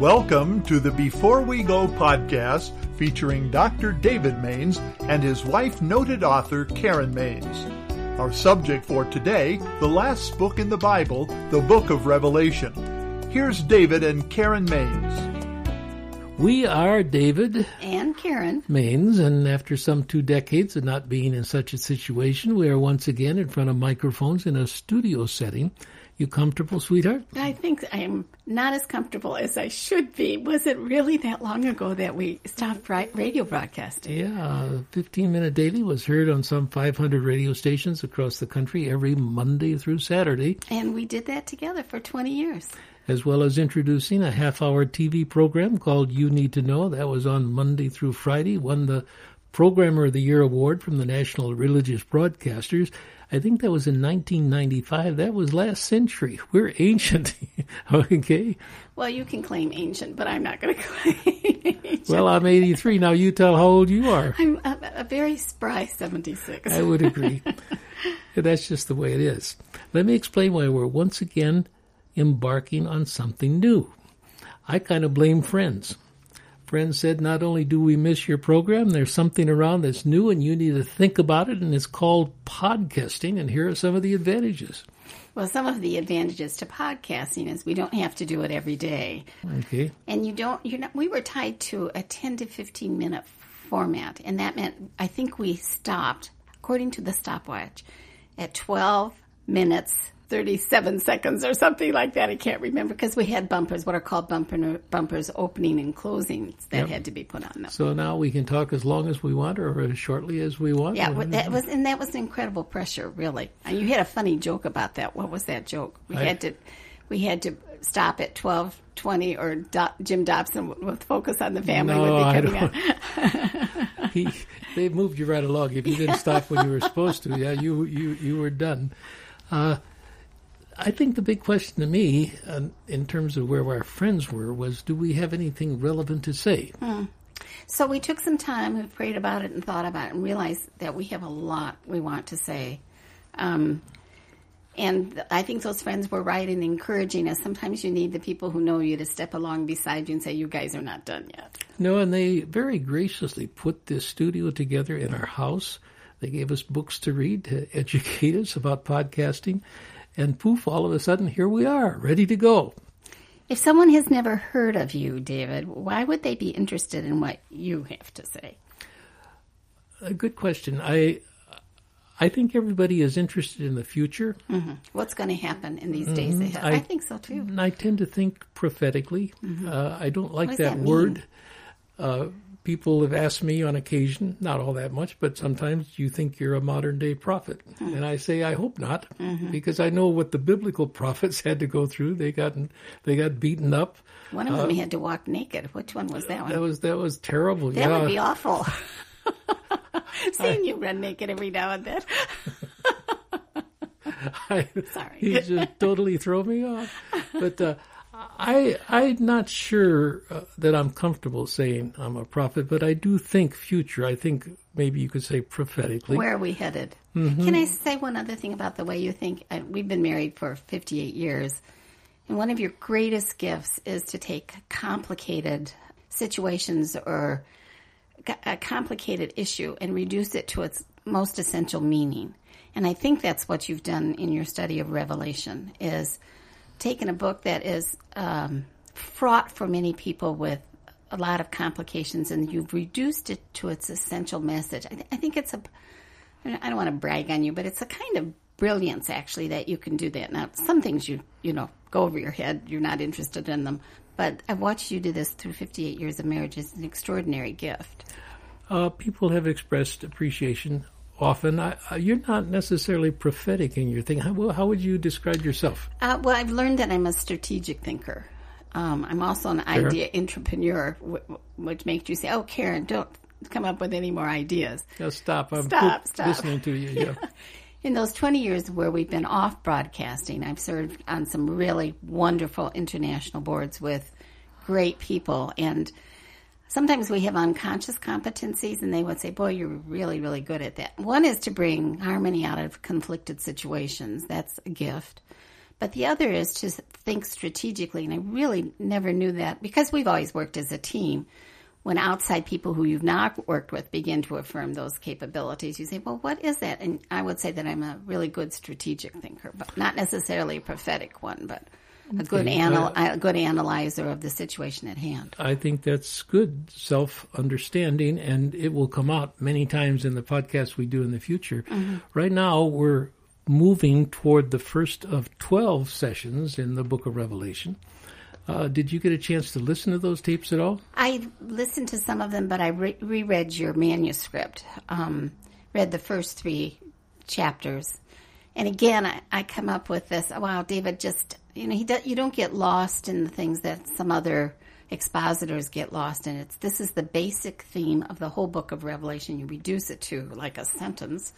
Welcome to the Before We Go podcast featuring Dr. David Mains and his wife, noted author Karen Mains. Our subject for today, the last book in the Bible, the book of Revelation. Here's David and Karen Mains. We are David and Karen Mains, and after some two decades of not being in such a situation, we are once again in front of microphones in a studio setting you comfortable, sweetheart? I think I'm not as comfortable as I should be. Was it really that long ago that we stopped radio broadcasting? Yeah, 15 Minute Daily was heard on some 500 radio stations across the country every Monday through Saturday. And we did that together for 20 years. As well as introducing a half hour TV program called You Need to Know. That was on Monday through Friday, won the Programmer of the Year award from the National Religious Broadcasters. I think that was in 1995. That was last century. We're ancient. okay. Well, you can claim ancient, but I'm not going to claim ancient. Well, I'm 83. Now you tell how old you are. I'm a, a very spry 76. I would agree. That's just the way it is. Let me explain why we're once again embarking on something new. I kind of blame friends. Friends said, not only do we miss your program, there's something around that's new and you need to think about it, and it's called podcasting, and here are some of the advantages. Well, some of the advantages to podcasting is we don't have to do it every day. Okay. And you don't, you're not, we were tied to a 10 to 15 minute format, and that meant I think we stopped, according to the stopwatch, at 12 minutes 37 seconds or something like that. I can't remember because we had bumpers, what are called bumper, bumpers, opening and closing that yep. had to be put on them. So now we can talk as long as we want or as shortly as we want. Yeah, that was and that was incredible pressure, really. And you had a funny joke about that. What was that joke? We I, had to we had to stop at 12:20 or Do- Jim Dobson with Focus on the Family no, would be coming on. he, they moved you right along. If you didn't stop when you were supposed to, yeah, you you you were done. Uh, I think the big question to me, uh, in terms of where our friends were, was do we have anything relevant to say? Hmm. So we took some time and prayed about it and thought about it and realized that we have a lot we want to say. Um, and I think those friends were right in encouraging us. Sometimes you need the people who know you to step along beside you and say, You guys are not done yet. No, and they very graciously put this studio together in our house. They gave us books to read to educate us about podcasting and poof, all of a sudden, here we are, ready to go. If someone has never heard of you, David, why would they be interested in what you have to say? A good question. I I think everybody is interested in the future. Mm-hmm. What's going to happen in these days mm-hmm. ahead? I, I, think so too. I tend to think prophetically. Mm-hmm. Uh, I don't like that, that word. Uh, people have asked me on occasion, not all that much, but sometimes you think you're a modern day prophet. Mm-hmm. And I say, I hope not, mm-hmm. because I know what the biblical prophets had to go through. They got, they got beaten up. One of them uh, had to walk naked. Which one was that one? That was, that was terrible. That yeah. would be awful. Seeing I, you run naked every now and then. I, Sorry. He just totally throw me off. But, uh, I I'm not sure uh, that I'm comfortable saying I'm a prophet, but I do think future. I think maybe you could say prophetically. Where are we headed? Mm-hmm. Can I say one other thing about the way you think? We've been married for 58 years, and one of your greatest gifts is to take complicated situations or a complicated issue and reduce it to its most essential meaning. And I think that's what you've done in your study of Revelation is taken a book that is um, fraught for many people with a lot of complications, and you've reduced it to its essential message. I, th- I think it's a. I don't want to brag on you, but it's a kind of brilliance actually that you can do that. Now, some things you you know go over your head. You're not interested in them, but I've watched you do this through 58 years of marriage. It's an extraordinary gift. Uh, people have expressed appreciation often. I, you're not necessarily prophetic in your thing. How, how would you describe yourself? Uh, well, I've learned that I'm a strategic thinker. Um, I'm also an sure. idea entrepreneur, which makes you say, "Oh, Karen, don't come up with any more ideas." No, stop. I'm stop, stop. listening to you. Yeah. In those 20 years where we've been off broadcasting, I've served on some really wonderful international boards with great people and sometimes we have unconscious competencies and they would say boy you're really really good at that one is to bring harmony out of conflicted situations that's a gift But the other is to think strategically. And I really never knew that because we've always worked as a team. When outside people who you've not worked with begin to affirm those capabilities, you say, well, what is that? And I would say that I'm a really good strategic thinker, but not necessarily a prophetic one, but a good anal- a good analyzer of the situation at hand. I think that's good self understanding, and it will come out many times in the podcast we do in the future. Mm-hmm. Right now, we're moving toward the first of 12 sessions in the book of Revelation. Uh, did you get a chance to listen to those tapes at all? I listened to some of them, but I re- reread your manuscript, um, read the first three chapters. And again, I, I come up with this wow, David just, you know, he do, you don't get lost in the things that some other expositors get lost in. It's this is the basic theme of the whole book of Revelation. You reduce it to like a sentence,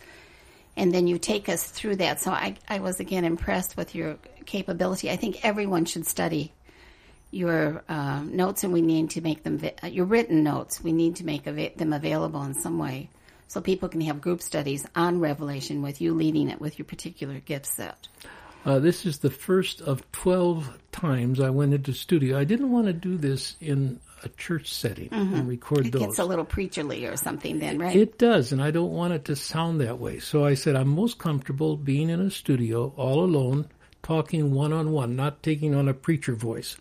and then you take us through that. So I, I was again impressed with your capability. I think everyone should study your uh, notes, and we need to make them uh, your written notes. We need to make av- them available in some way, so people can have group studies on Revelation with you leading it with your particular gift set. Uh, this is the first of 12 times I went into studio. I didn't want to do this in a church setting mm-hmm. and record it those. It gets a little preacherly or something then, right? It does, and I don't want it to sound that way. So I said I'm most comfortable being in a studio all alone, talking one on one, not taking on a preacher voice.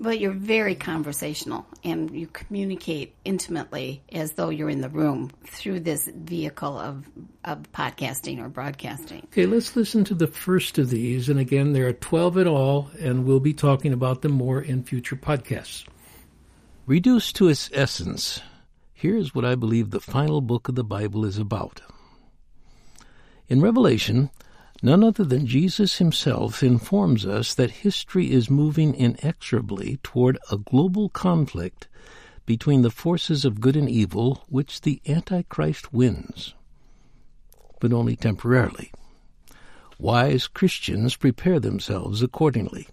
But you're very conversational and you communicate intimately as though you're in the room through this vehicle of, of podcasting or broadcasting. Okay, let's listen to the first of these. And again, there are 12 in all, and we'll be talking about them more in future podcasts. Reduced to its essence, here's what I believe the final book of the Bible is about. In Revelation, none other than Jesus himself informs us that history is moving inexorably toward a global conflict between the forces of good and evil, which the Antichrist wins, but only temporarily. Wise Christians prepare themselves accordingly.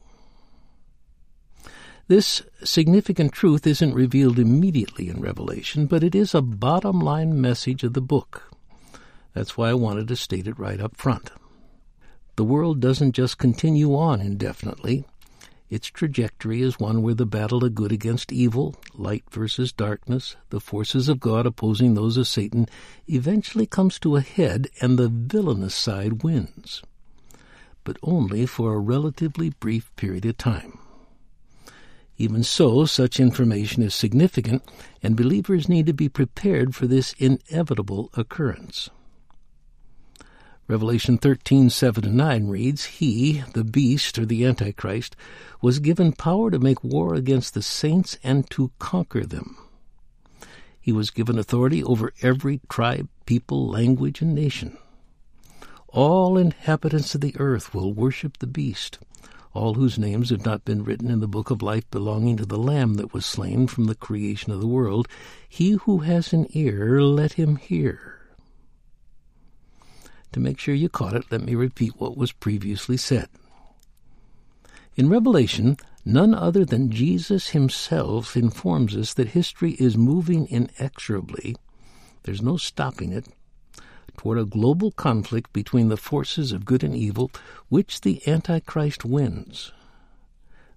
This significant truth isn't revealed immediately in Revelation, but it is a bottom line message of the book. That's why I wanted to state it right up front. The world doesn't just continue on indefinitely. Its trajectory is one where the battle of good against evil, light versus darkness, the forces of God opposing those of Satan, eventually comes to a head and the villainous side wins. But only for a relatively brief period of time. Even so, such information is significant, and believers need to be prepared for this inevitable occurrence. Revelation 13, 7 9 reads, He, the beast, or the Antichrist, was given power to make war against the saints and to conquer them. He was given authority over every tribe, people, language, and nation. All inhabitants of the earth will worship the beast all whose names have not been written in the book of life belonging to the Lamb that was slain from the creation of the world. He who has an ear, let him hear. To make sure you caught it, let me repeat what was previously said. In Revelation, none other than Jesus himself informs us that history is moving inexorably. There's no stopping it toward a global conflict between the forces of good and evil, which the Antichrist wins,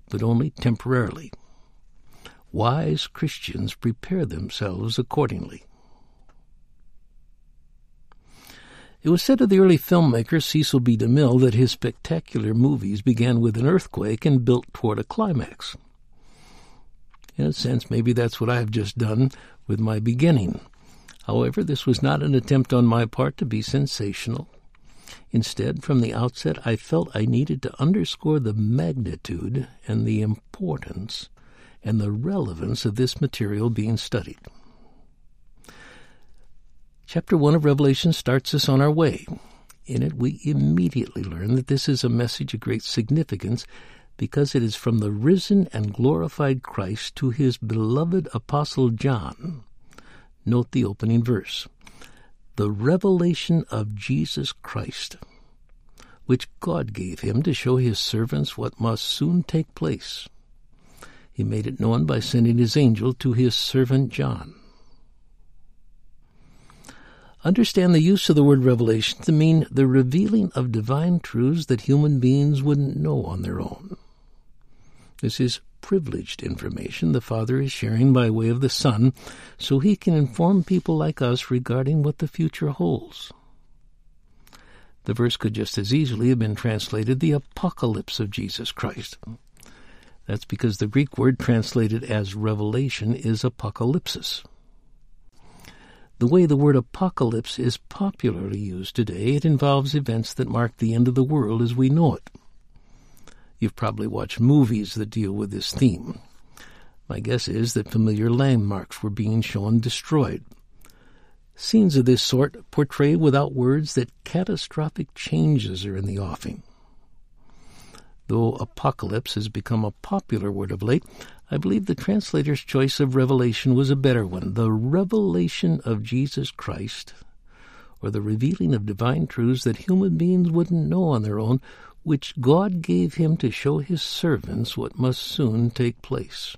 but only temporarily. Wise Christians prepare themselves accordingly. It was said of the early filmmaker Cecil B. DeMille that his spectacular movies began with an earthquake and built toward a climax. In a sense, maybe that's what I have just done with my beginning. However, this was not an attempt on my part to be sensational. Instead, from the outset, I felt I needed to underscore the magnitude and the importance and the relevance of this material being studied. Chapter 1 of Revelation starts us on our way. In it, we immediately learn that this is a message of great significance because it is from the risen and glorified Christ to his beloved Apostle John Note the opening verse. The revelation of Jesus Christ, which God gave him to show his servants what must soon take place. He made it known by sending his angel to his servant John. Understand the use of the word revelation to mean the revealing of divine truths that human beings wouldn't know on their own. This is privileged information the Father is sharing by way of the Son so he can inform people like us regarding what the future holds. The verse could just as easily have been translated the apocalypse of Jesus Christ. That's because the Greek word translated as revelation is apocalypsis. The way the word apocalypse is popularly used today, it involves events that mark the end of the world as we know it. You've probably watched movies that deal with this theme. My guess is that familiar landmarks were being shown destroyed. Scenes of this sort portray without words that catastrophic changes are in the offing. Though apocalypse has become a popular word of late, I believe the translator's choice of revelation was a better one. The revelation of Jesus Christ, or the revealing of divine truths that human beings wouldn't know on their own, which God gave him to show his servants what must soon take place.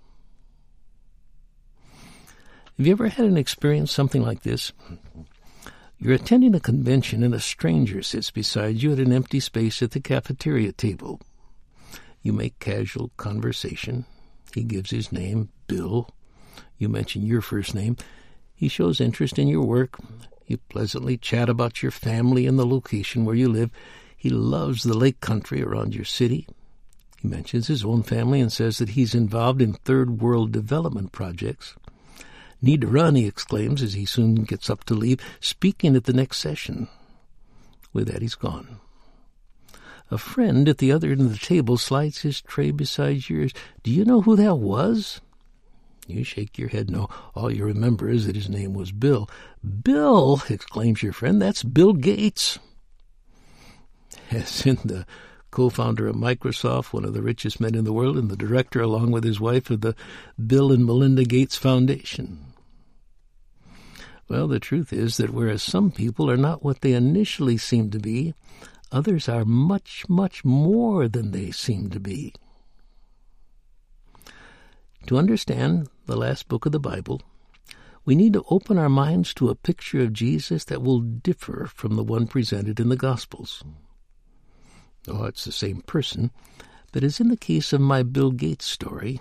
Have you ever had an experience something like this? You're attending a convention and a stranger sits beside you at an empty space at the cafeteria table. You make casual conversation. He gives his name, Bill. You mention your first name. He shows interest in your work. You pleasantly chat about your family and the location where you live. He loves the lake country around your city. He mentions his own family and says that he's involved in third world development projects. Need to run, he exclaims as he soon gets up to leave, speaking at the next session. With that, he's gone. A friend at the other end of the table slides his tray beside yours. Do you know who that was? You shake your head no. All you remember is that his name was Bill. Bill, exclaims your friend, that's Bill Gates. As in the co-founder of Microsoft, one of the richest men in the world, and the director, along with his wife, of the Bill and Melinda Gates Foundation. Well, the truth is that whereas some people are not what they initially seem to be, Others are much, much more than they seem to be. To understand the last book of the Bible, we need to open our minds to a picture of Jesus that will differ from the one presented in the Gospels. Oh, it's the same person, but as in the case of my Bill Gates story,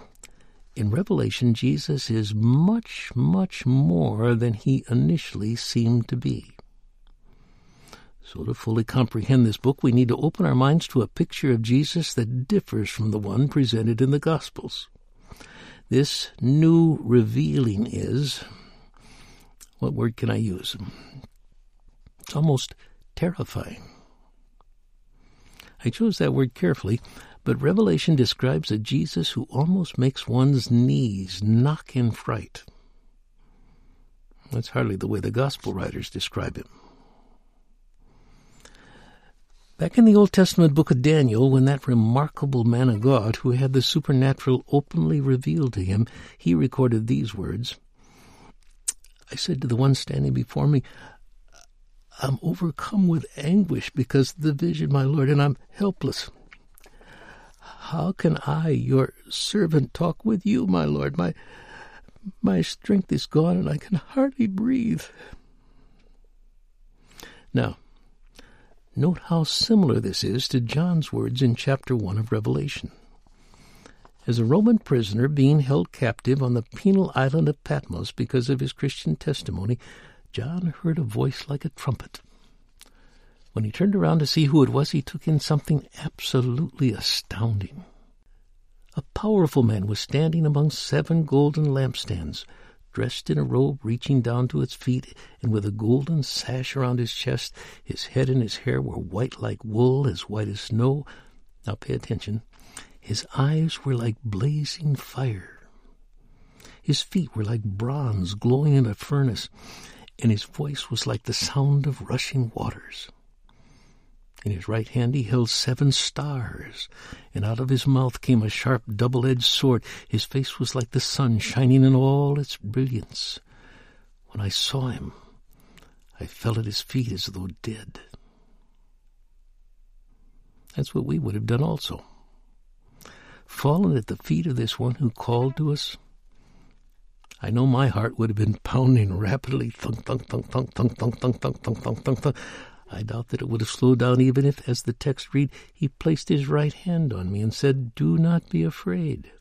in Revelation, Jesus is much, much more than he initially seemed to be. So, to fully comprehend this book, we need to open our minds to a picture of Jesus that differs from the one presented in the Gospels. This new revealing is what word can I use? It's almost terrifying. I chose that word carefully, but Revelation describes a Jesus who almost makes one's knees knock in fright. That's hardly the way the Gospel writers describe him. Back in the Old Testament book of Daniel, when that remarkable man of God who had the supernatural openly revealed to him, he recorded these words I said to the one standing before me, I'm overcome with anguish because of the vision, my Lord, and I'm helpless. How can I, your servant, talk with you, my Lord? My my strength is gone and I can hardly breathe. Now, Note how similar this is to John's words in chapter 1 of Revelation. As a Roman prisoner being held captive on the penal island of Patmos because of his Christian testimony, John heard a voice like a trumpet. When he turned around to see who it was, he took in something absolutely astounding. A powerful man was standing among seven golden lampstands, dressed in a robe reaching down to its feet, and with a golden sash around his chest. His head and his hair were white like wool, as white as snow. Now pay attention. His eyes were like blazing fire. His feet were like bronze glowing in a furnace, and his voice was like the sound of rushing waters. In his right hand he held seven stars, and out of his mouth came a sharp double-edged sword. His face was like the sun shining in all its brilliance. When I saw him, I fell at his feet as though dead. That's what we would have done also. Fallen at the feet of this one who called to us. I know my heart would have been pounding rapidly. Thunk, thunk, thunk, thunk, thunk, thunk, thunk, thunk, thunk, thunk, thunk, thunk. I doubt that it would have slowed down even if, as the text read, he placed his right hand on me and said, Do not be afraid.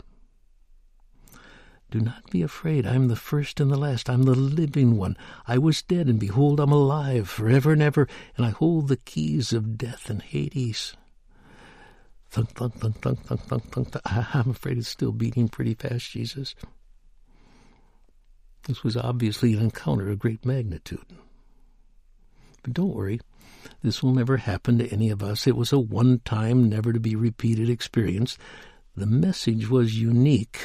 Do not be afraid. I am the first and the last. I am the living one. I was dead, and behold, I'm alive forever and ever, and I hold the keys of death and Hades. Thunk, thunk, thunk, thunk, thunk, thunk, thunk. thunk. I'm afraid it's still beating pretty fast, Jesus. This was obviously an encounter of great magnitude. But don't worry, this will never happen to any of us. It was a one time, never to be repeated experience. The message was unique,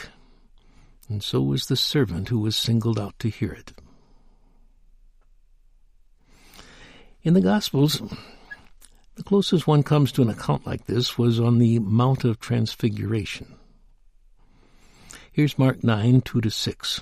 and so was the servant who was singled out to hear it. In the Gospels, the closest one comes to an account like this was on the Mount of Transfiguration. Here's Mark 9, 2 to 6.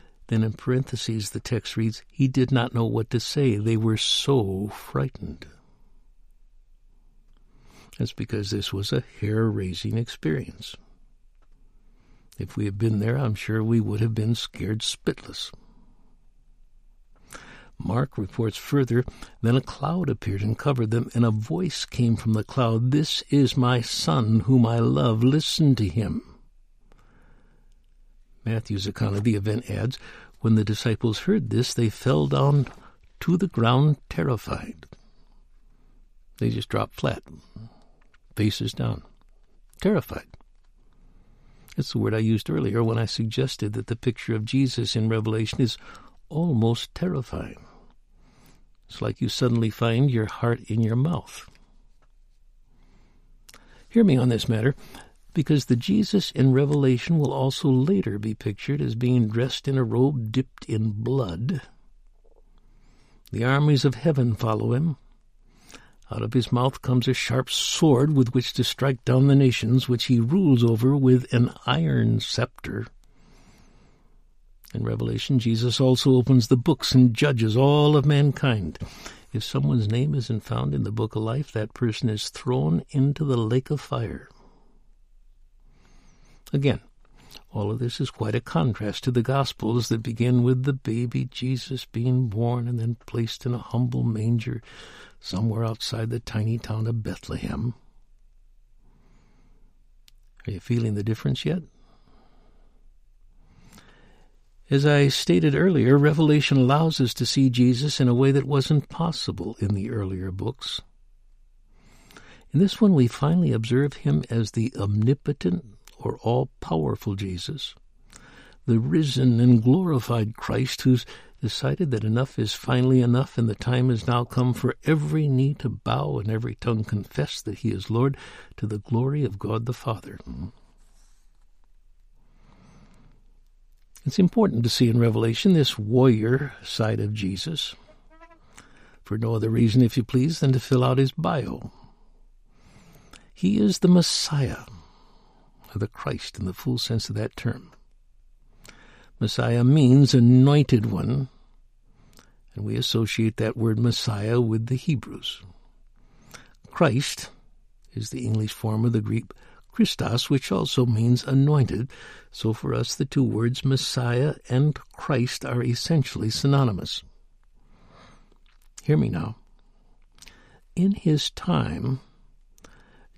Then in parentheses, the text reads, He did not know what to say. They were so frightened. That's because this was a hair raising experience. If we had been there, I'm sure we would have been scared spitless. Mark reports further, then a cloud appeared and covered them, and a voice came from the cloud, This is my Son, whom I love. Listen to him. Matthew's account of the event adds, When the disciples heard this, they fell down to the ground terrified. They just dropped flat, faces down, terrified. That's the word I used earlier when I suggested that the picture of Jesus in Revelation is almost terrifying. It's like you suddenly find your heart in your mouth. Hear me on this matter because the Jesus in Revelation will also later be pictured as being dressed in a robe dipped in blood. The armies of heaven follow him. Out of his mouth comes a sharp sword with which to strike down the nations, which he rules over with an iron scepter. In Revelation, Jesus also opens the books and judges all of mankind. If someone's name isn't found in the book of life, that person is thrown into the lake of fire. Again, all of this is quite a contrast to the Gospels that begin with the baby Jesus being born and then placed in a humble manger somewhere outside the tiny town of Bethlehem. Are you feeling the difference yet? As I stated earlier, Revelation allows us to see Jesus in a way that wasn't possible in the earlier books. In this one, we finally observe him as the omnipotent, or all powerful Jesus, the risen and glorified Christ who's decided that enough is finally enough and the time has now come for every knee to bow and every tongue confess that he is Lord to the glory of God the Father. It's important to see in Revelation this warrior side of Jesus. For no other reason, if you please, than to fill out his bio. He is the Messiah, the Christ in the full sense of that term. Messiah means anointed one, and we associate that word Messiah with the Hebrews. Christ is the English form of the Greek Christos, which also means anointed. So for us, the two words Messiah and Christ are essentially synonymous. Hear me now. In his time,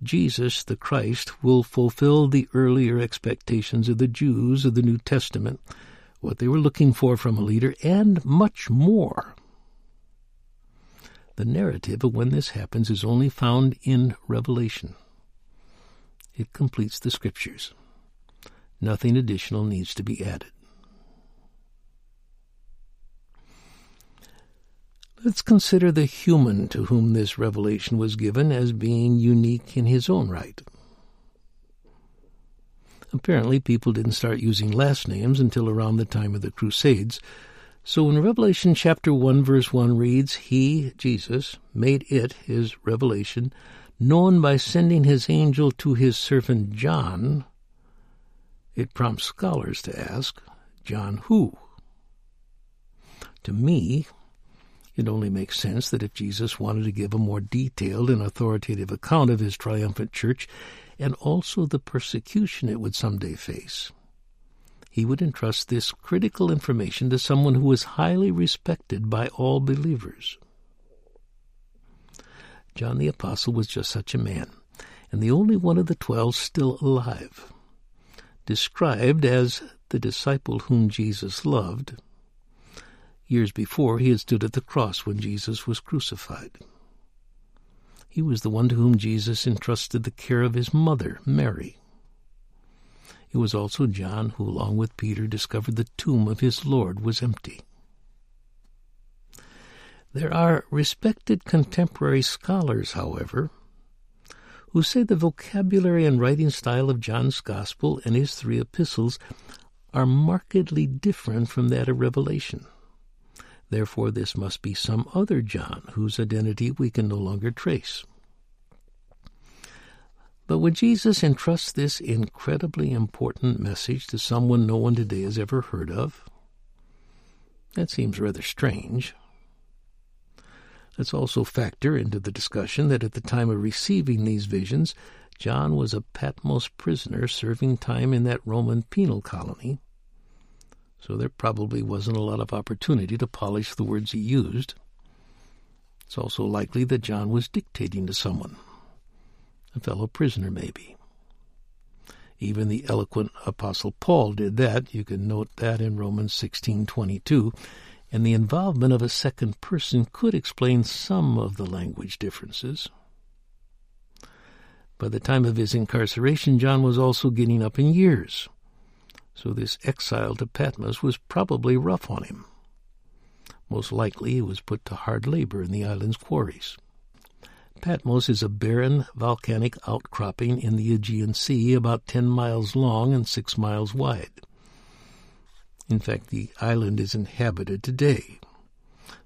Jesus, the Christ, will fulfill the earlier expectations of the Jews of the New Testament, what they were looking for from a leader, and much more. The narrative of when this happens is only found in Revelation. It completes the Scriptures. Nothing additional needs to be added. Let's consider the human to whom this revelation was given as being unique in his own right. Apparently, people didn't start using last names until around the time of the Crusades. So in Revelation chapter 1, verse 1 reads, He, Jesus, made it, his revelation, known by sending his angel to his servant John. It prompts scholars to ask, John who? To me, it only makes sense that if Jesus wanted to give a more detailed and authoritative account of his triumphant church and also the persecution it would someday face, he would entrust this critical information to someone who was highly respected by all believers. John the Apostle was just such a man, and the only one of the twelve still alive. Described as the disciple whom Jesus loved, Years before, he had stood at the cross when Jesus was crucified. He was the one to whom Jesus entrusted the care of his mother, Mary. It was also John who, along with Peter, discovered the tomb of his Lord was empty. There are respected contemporary scholars, however, who say the vocabulary and writing style of John's Gospel and his three epistles are markedly different from that of Revelation. Therefore, this must be some other John whose identity we can no longer trace. But would Jesus entrust this incredibly important message to someone no one today has ever heard of? That seems rather strange. Let's also factor into the discussion that at the time of receiving these visions, John was a Patmos prisoner serving time in that Roman penal colony so there probably wasn't a lot of opportunity to polish the words he used. It's also likely that John was dictating to someone, a fellow prisoner maybe. Even the eloquent apostle Paul did that. You can note that in Romans 16:22, and the involvement of a second person could explain some of the language differences. By the time of his incarceration, John was also getting up in years so this exile to Patmos was probably rough on him. Most likely he was put to hard labor in the island's quarries. Patmos is a barren volcanic outcropping in the Aegean Sea about 10 miles long and 6 miles wide. In fact, the island is inhabited today.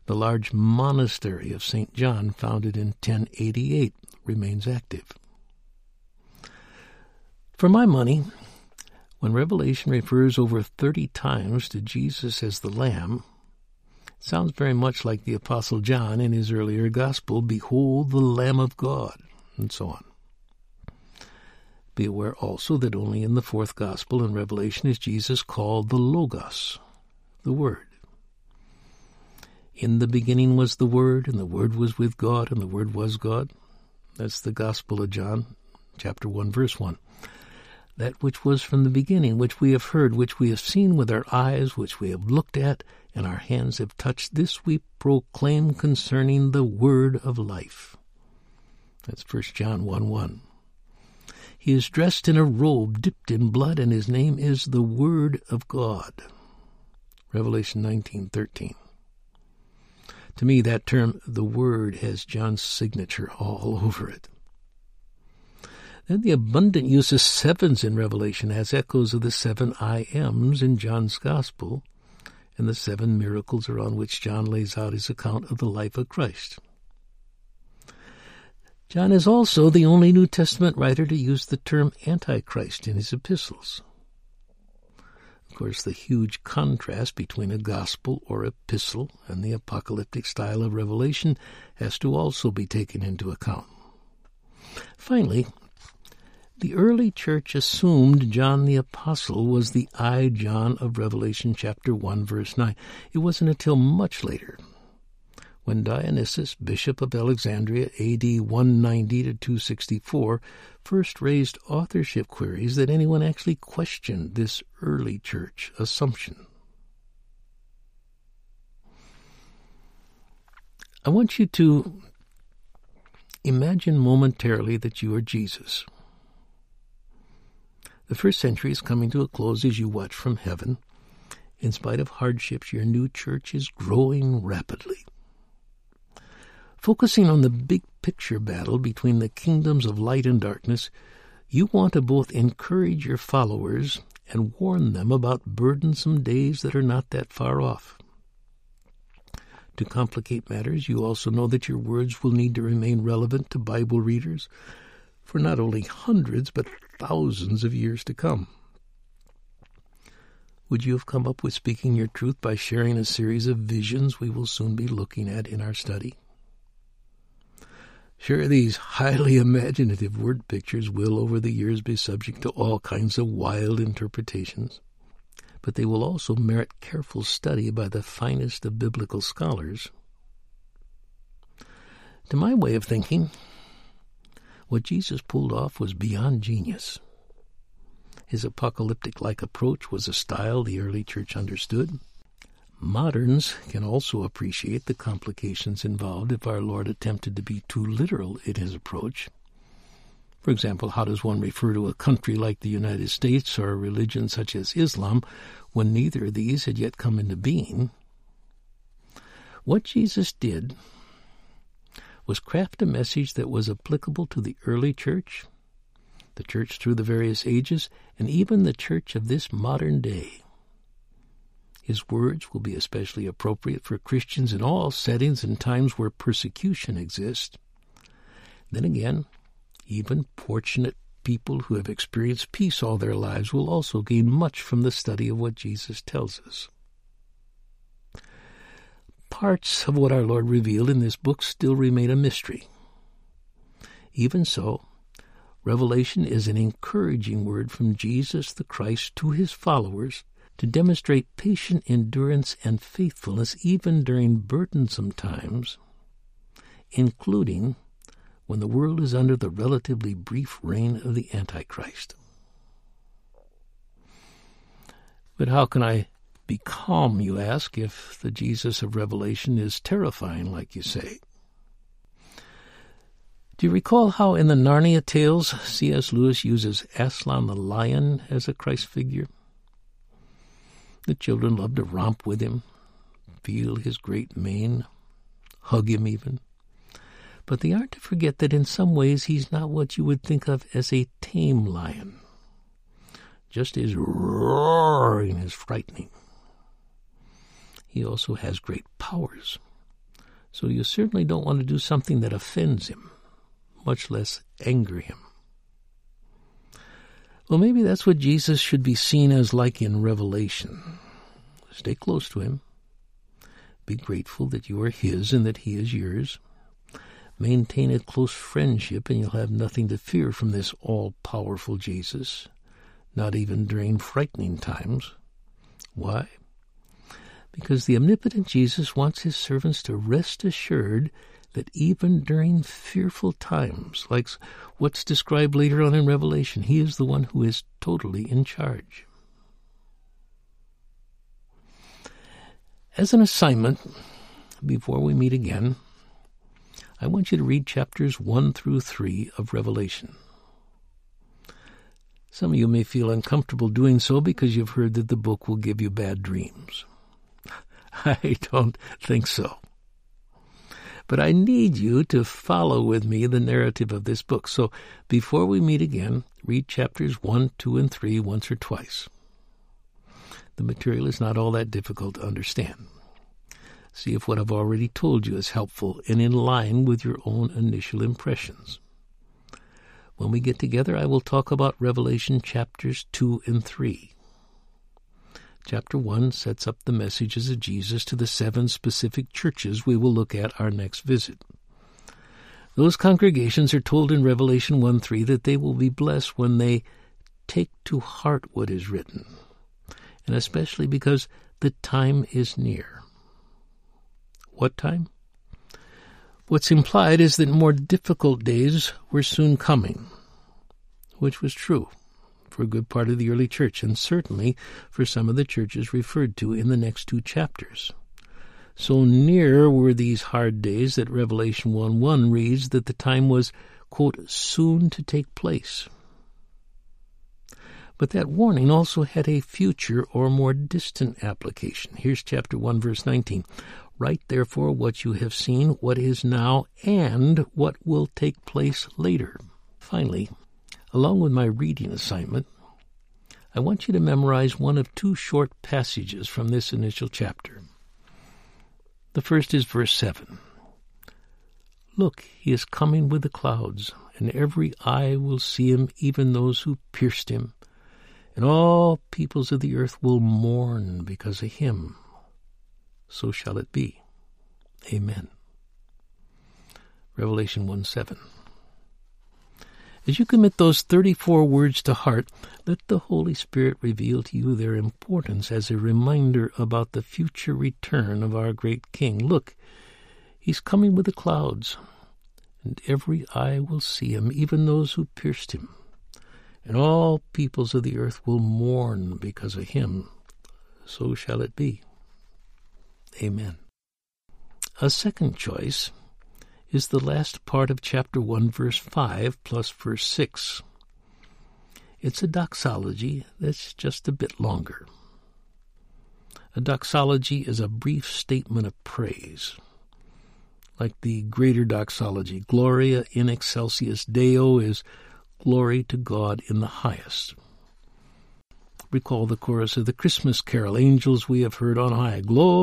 The large monastery of St. John, founded in 1088, remains active. For my money, when Revelation refers over 30 times to Jesus as the Lamb, it sounds very much like the Apostle John in his earlier Gospel, Behold the Lamb of God, and so on. Be aware also that only in the fourth Gospel in Revelation is Jesus called the Logos, the Word. In the beginning was the Word, and the Word was with God, and the Word was God. That's the Gospel of John, chapter 1, verse 1 that which was from the beginning, which we have heard, which we have seen with our eyes, which we have looked at, and our hands have touched, this we proclaim concerning the word of life. That's 1 John 1 1. He is dressed in a robe dipped in blood, and his name is the Word of God. Revelation 19:13. To me, that term, the Word, has John's signature all over it. Then the abundant use of sevens in Revelation has echoes of the seven I ams in John's Gospel and the seven miracles around which John lays out his account of the life of Christ. John is also the only New Testament writer to use the term Antichrist in his epistles. Of course, the huge contrast between a gospel or epistle and the apocalyptic style of Revelation has to also be taken into account. Finally, the early church assumed John the Apostle was the I John of Revelation chapter 1 verse 9. It wasn't until much later when Dionysius, bishop of Alexandria, AD 190 to 264, first raised authorship queries that anyone actually questioned this early church assumption. I want you to imagine momentarily that you are Jesus. The first century is coming to a close as you watch from heaven. In spite of hardships, your new church is growing rapidly. Focusing on the big picture battle between the kingdoms of light and darkness, You want to both encourage your followers and warn them about burdensome days that are not that far off. To complicate matters, you also know that your words will need to remain relevant to Bible readers for not only hundreds but thousands of years to come. Would you have come up with speaking your truth by sharing a series of visions we will soon be looking at in our study? Sure, these highly imaginative word pictures will over the years be subject to all kinds of wild interpretations, but they will also merit careful study by the finest of biblical scholars. To my way of thinking, what Jesus pulled off was beyond genius. His apocalyptic like approach was a style the early church understood. Moderns can also appreciate the complications involved if our Lord attempted to be too literal in his approach. For example, how does one refer to a country like the United States or a religion such as Islam when neither of these had yet come into being? What Jesus did was craft a message that was applicable to the early church the church through the various ages, and even the church of this modern day. His words will be especially appropriate for Christians in all settings and times where persecution exists. Then again, even fortunate people who have experienced peace all their lives will also gain much from the study of what Jesus tells us. Parts of what our Lord revealed in this book still remain a mystery. Even so, Revelation is an encouraging word from Jesus the Christ to his followers to demonstrate patient endurance and faithfulness even during burdensome times, including when the world is under the relatively brief reign of the Antichrist. But how can I be calm, you ask, if the Jesus of Revelation is terrifying, like you say? Do you recall how in the Narnia tales C.S. Lewis uses Aslan the lion as a Christ figure? The children love to romp with him, feel his great mane, hug him even. But they aren't to forget that in some ways he's not what you would think of as a tame lion. Just his roaring is frightening. He also has great powers, so you certainly don't want to do something that offends him much less anger him. Well, maybe that's what Jesus should be seen as like in Revelation. Stay close to him. Be grateful that you are his and that he is yours. Maintain a close friendship, and you'll have nothing to fear from this all powerful Jesus, not even during frightening times. Why? Because the omnipotent Jesus wants his servants to rest assured that even during fearful times, like what's described later on in Revelation, he is the one who is totally in charge. As an assignment, before we meet again, I want you to read chapters 1 through 3 of Revelation. Some of you may feel uncomfortable doing so because you've heard that the book will give you bad dreams. I don't think so. But I need you to follow with me the narrative of this book. So before we meet again, read chapters 1, 2, and 3 once or twice. The material is not all that difficult to understand. See if what I've already told you is helpful and in line with your own initial impressions. When we get together, I will talk about Revelation chapters 2 and 3. Chapter 1 sets up the messages of Jesus to the seven specific churches we will look at our next visit. Those congregations are told in Revelation 1 3 that they will be blessed when they take to heart what is written, and especially because the time is near. What time? What's implied is that more difficult days were soon coming, which was true for a good part of the early church, and certainly for some of the churches referred to in the next two chapters. So near were these hard days that Revelation 1 1 reads that the time was, quote, soon to take place. But that warning also had a future or more distant application. Here's chapter 1, verse 19. Write therefore what you have seen, what is now, and what will take place later. Finally, Along with my reading assignment, I want you to memorize one of two short passages from this initial chapter. The first is verse 7. Look, he is coming with the clouds, and every eye will see him, even those who pierced him. And all peoples of the earth will mourn because of him. So shall it be. Amen. Revelation 1 7. As you commit those 34 words to heart, let the Holy Spirit reveal to you their importance as a reminder about the future return of our great King. Look, he's coming with the clouds, and every eye will see him, even those who pierced him. And all peoples of the earth will mourn because of him. So shall it be. Amen. A second choice is the last part of chapter 1, verse 5, plus verse 6. It's a doxology that's just a bit longer. A doxology is a brief statement of praise. Like the greater doxology, Gloria in excelsis Deo is glory to God in the highest. Recall the chorus of the Christmas carol, Angels we have heard on high, Gloria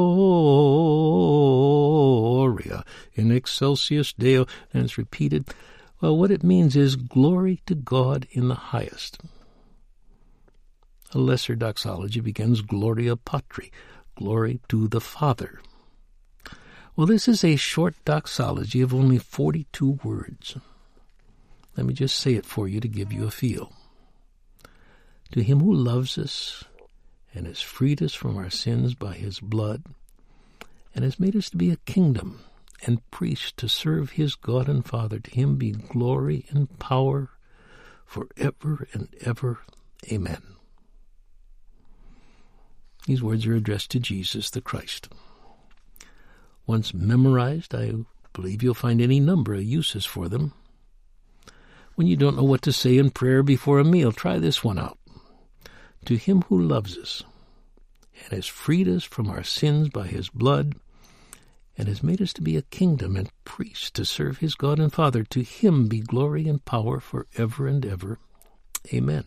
in excelsis Deo, and it's repeated. Well, what it means is glory to God in the highest. A lesser doxology begins Gloria Patri, glory to the Father. Well, this is a short doxology of only 42 words. Let me just say it for you to give you a feel to him who loves us and has freed us from our sins by his blood and has made us to be a kingdom and priests to serve his God and Father. To him be glory and power forever and ever. Amen. These words are addressed to Jesus the Christ. Once memorized, I believe you'll find any number of uses for them. When you don't know what to say in prayer before a meal, try this one out to him who loves us and has freed us from our sins by his blood and has made us to be a kingdom and priests to serve his God and Father. To him be glory and power for ever and ever. Amen.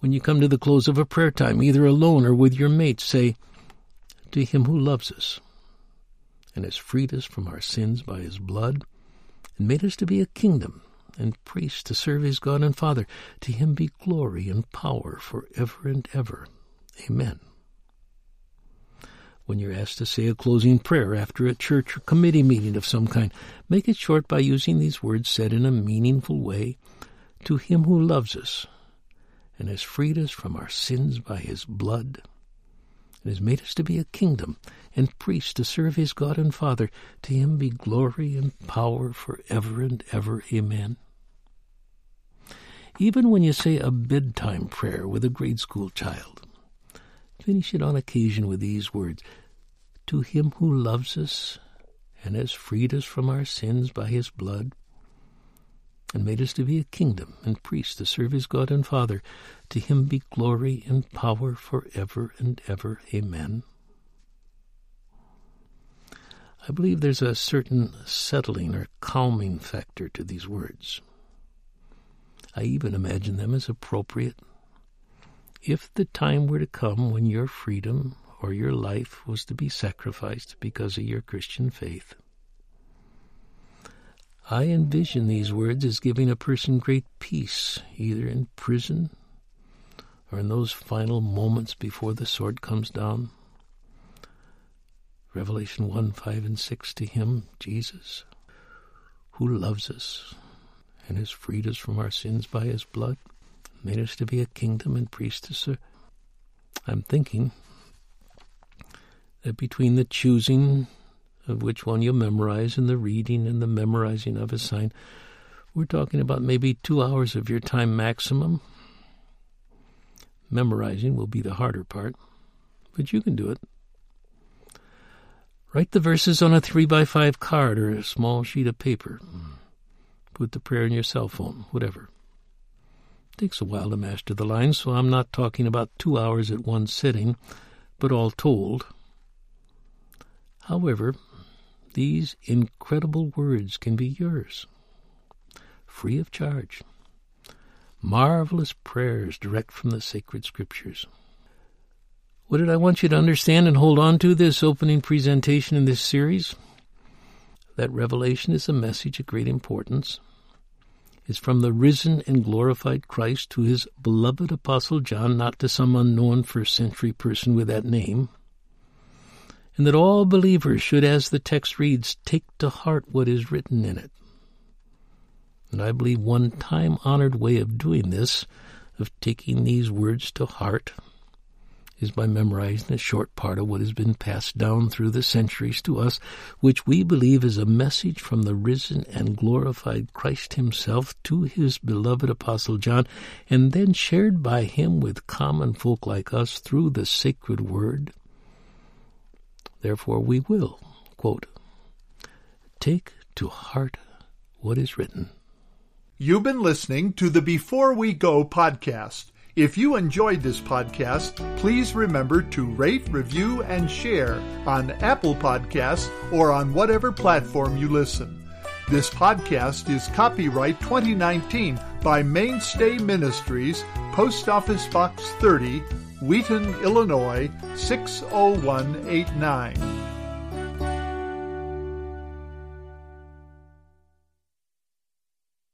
When you come to the close of a prayer time, either alone or with your mates, say, To him who loves us and has freed us from our sins by his blood and made us to be a kingdom and priest to serve his God and Father. To him be glory and power for ever and ever. Amen. When you're asked to say a closing prayer after a church or committee meeting of some kind, make it short by using these words said in a meaningful way to him who loves us and has freed us from our sins by his blood and has made us to be a kingdom and priests to serve his God and Father. To him be glory and power for ever and ever. Amen. Even when you say a bedtime prayer with a grade school child, finish it on occasion with these words To him who loves us and has freed us from our sins by his blood, and made us to be a kingdom and priests to serve his God and Father. To him be glory and power for ever and ever. Amen. I believe there's a certain settling or calming factor to these words. I even imagine them as appropriate. If the time were to come when your freedom or your life was to be sacrificed because of your Christian faith, I envision these words as giving a person great peace, either in prison or in those final moments before the sword comes down. Revelation 1 5 and 6 to Him, Jesus, who loves us and has freed us from our sins by His blood, made us to be a kingdom and priests. I'm thinking that between the choosing of which one you memorize and the reading and the memorizing of a sign, we're talking about maybe two hours of your time maximum. Memorizing will be the harder part, but you can do it. Write the verses on a three by five card or a small sheet of paper. Put the prayer in your cell phone, whatever. It takes a while to master the lines, so I'm not talking about two hours at one sitting, but all told. However, these incredible words can be yours. free of charge. Marvelous prayers direct from the sacred scriptures. What did I want you to understand and hold on to this opening presentation in this series? That Revelation is a message of great importance. It's from the risen and glorified Christ to his beloved Apostle John, not to some unknown first century person with that name. And that all believers should, as the text reads, take to heart what is written in it. And I believe one time honored way of doing this, of taking these words to heart, is by memorizing a short part of what has been passed down through the centuries to us, which we believe is a message from the risen and glorified Christ Himself to His beloved Apostle John, and then shared by Him with common folk like us through the sacred word. Therefore, we will, quote, take to heart what is written. You've been listening to the Before We Go podcast. If you enjoyed this podcast, please remember to rate, review, and share on Apple Podcasts or on whatever platform you listen. This podcast is copyright 2019 by Mainstay Ministries, Post Office Box 30, Wheaton, Illinois 60189.